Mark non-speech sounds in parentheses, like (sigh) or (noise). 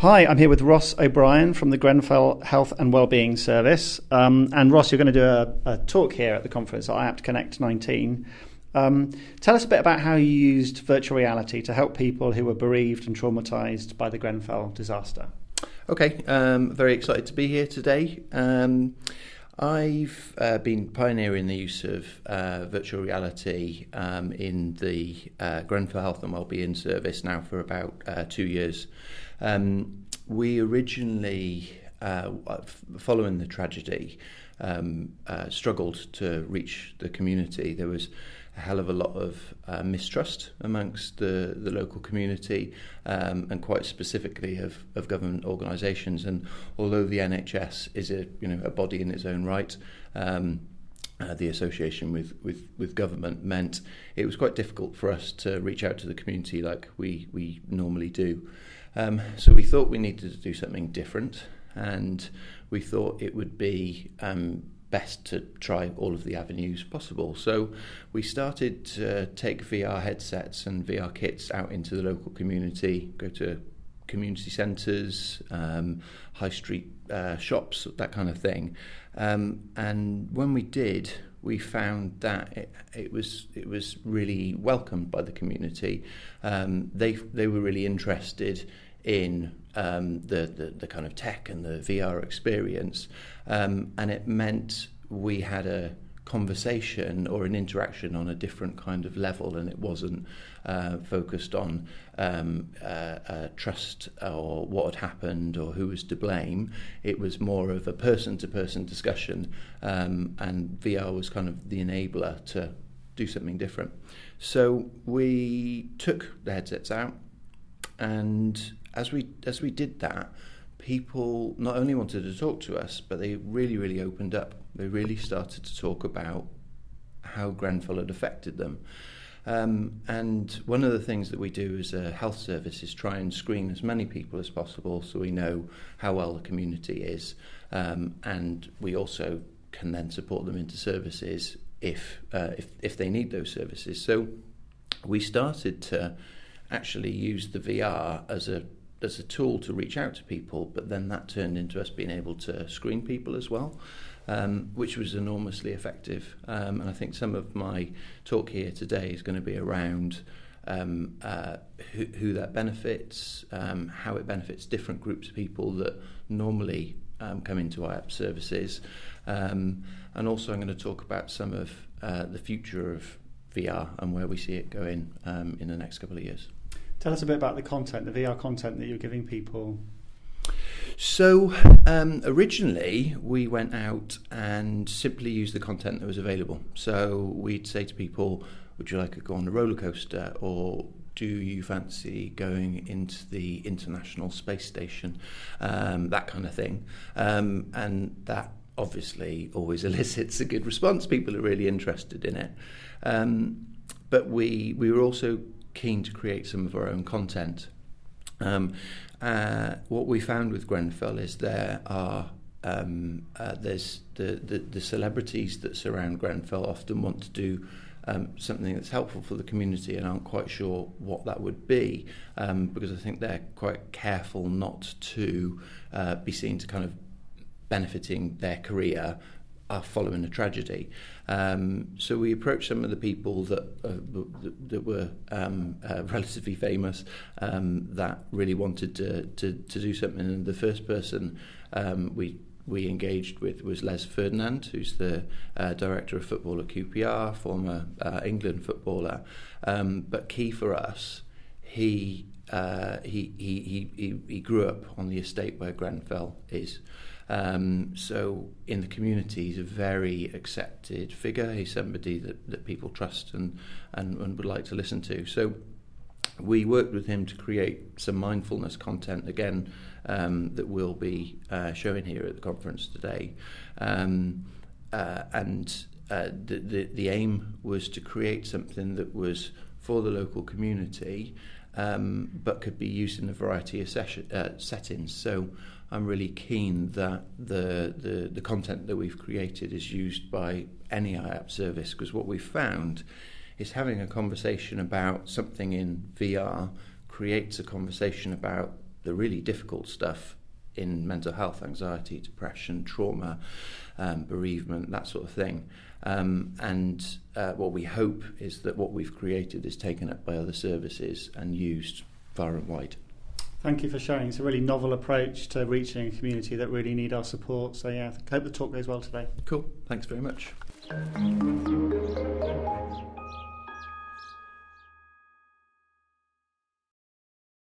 Hi, I'm here with Ross O'Brien from the Grenfell Health and Wellbeing Service. Um, and Ross, you're going to do a, a, talk here at the conference at IAPT Connect 19. Um, tell us a bit about how you used virtual reality to help people who were bereaved and traumatised by the Grenfell disaster. Okay, um, very excited to be here today. Um, I've uh, been pioneering the use of uh, virtual reality um, in the uh, Grenfell Health and Wellbeing Service now for about uh, two years. Um, we originally, uh, following the tragedy, um, uh, struggled to reach the community. There was a hell of a lot of uh, mistrust amongst the, the local community um, and quite specifically of, of government organisations. And although the NHS is a you know a body in its own right. Um, uh, the association with, with, with government meant it was quite difficult for us to reach out to the community like we, we normally do. Um, so we thought we needed to do something different, and we thought it would be um, best to try all of the avenues possible. So we started to take VR headsets and VR kits out into the local community, go to community centres, um, high street uh, shops, that kind of thing. Um, and when we did, we found that it, it, was it was really welcomed by the community. Um, they they were really interested in um, the, the, the kind of tech and the VR experience, um, and it meant we had a conversation or an interaction on a different kind of level, and it wasn't uh, focused on um, uh, uh, trust or what had happened or who was to blame. It was more of a person-to-person discussion, um, and VR was kind of the enabler to do something different. So we took the headsets out and as we as we did that, people not only wanted to talk to us, but they really really opened up. They really started to talk about how Grenfell had affected them. Um, and one of the things that we do as a health service is try and screen as many people as possible so we know how well the community is. Um, and we also can then support them into services if, uh, if, if they need those services. So we started to actually use the VR as a as a tool to reach out to people, but then that turned into us being able to screen people as well, um, which was enormously effective. Um, and I think some of my talk here today is going to be around um, uh, who, who, that benefits, um, how it benefits different groups of people that normally um, come into IAPT services. Um, and also, I'm going to talk about some of uh, the future of VR and where we see it going in the next couple of years. Tell us a bit about the content, the VR content that you're giving people. So, um, originally, we went out and simply used the content that was available. So, we'd say to people, Would you like to go on a roller coaster? Or do you fancy going into the International Space Station? Um, that kind of thing. Um, and that obviously always (laughs) elicits a good response. People are really interested in it. Um, but we, we were also keen to create some of our own content. Um, uh, what we found with Grenfell is there are um, uh, there's the, the, the celebrities that surround Grenfell often want to do um, something that's helpful for the community and aren't quite sure what that would be um, because I think they're quite careful not to uh, be seen to kind of benefiting their career are following a tragedy. Um, so we approached some of the people that uh, that, were um, uh, relatively famous um, that really wanted to, to, to do something. And the first person um, we we engaged with was Les Ferdinand, who's the uh, director of football at QPR, former uh, England footballer. Um, but key for us, he, uh, he, he, he, he grew up on the estate where Grenfell is. Um, so in the community, he's a very accepted figure. He's somebody that, that people trust and, and, and would like to listen to. So we worked with him to create some mindfulness content again um, that we'll be uh, showing here at the conference today. Um, uh, and uh, the, the, the aim was to create something that was for the local community um, but could be used in a variety of session, uh, settings. So I'm really keen that the, the, the content that we've created is used by any IAPT service because what we've found is having a conversation about something in VR creates a conversation about the really difficult stuff in mental health, anxiety, depression, trauma, um, bereavement, that sort of thing. Um, and uh, what we hope is that what we've created is taken up by other services and used far and wide. Thank you for sharing. It's a really novel approach to reaching a community that really need our support. So, yeah, I hope the talk goes well today. Cool. Thanks very much.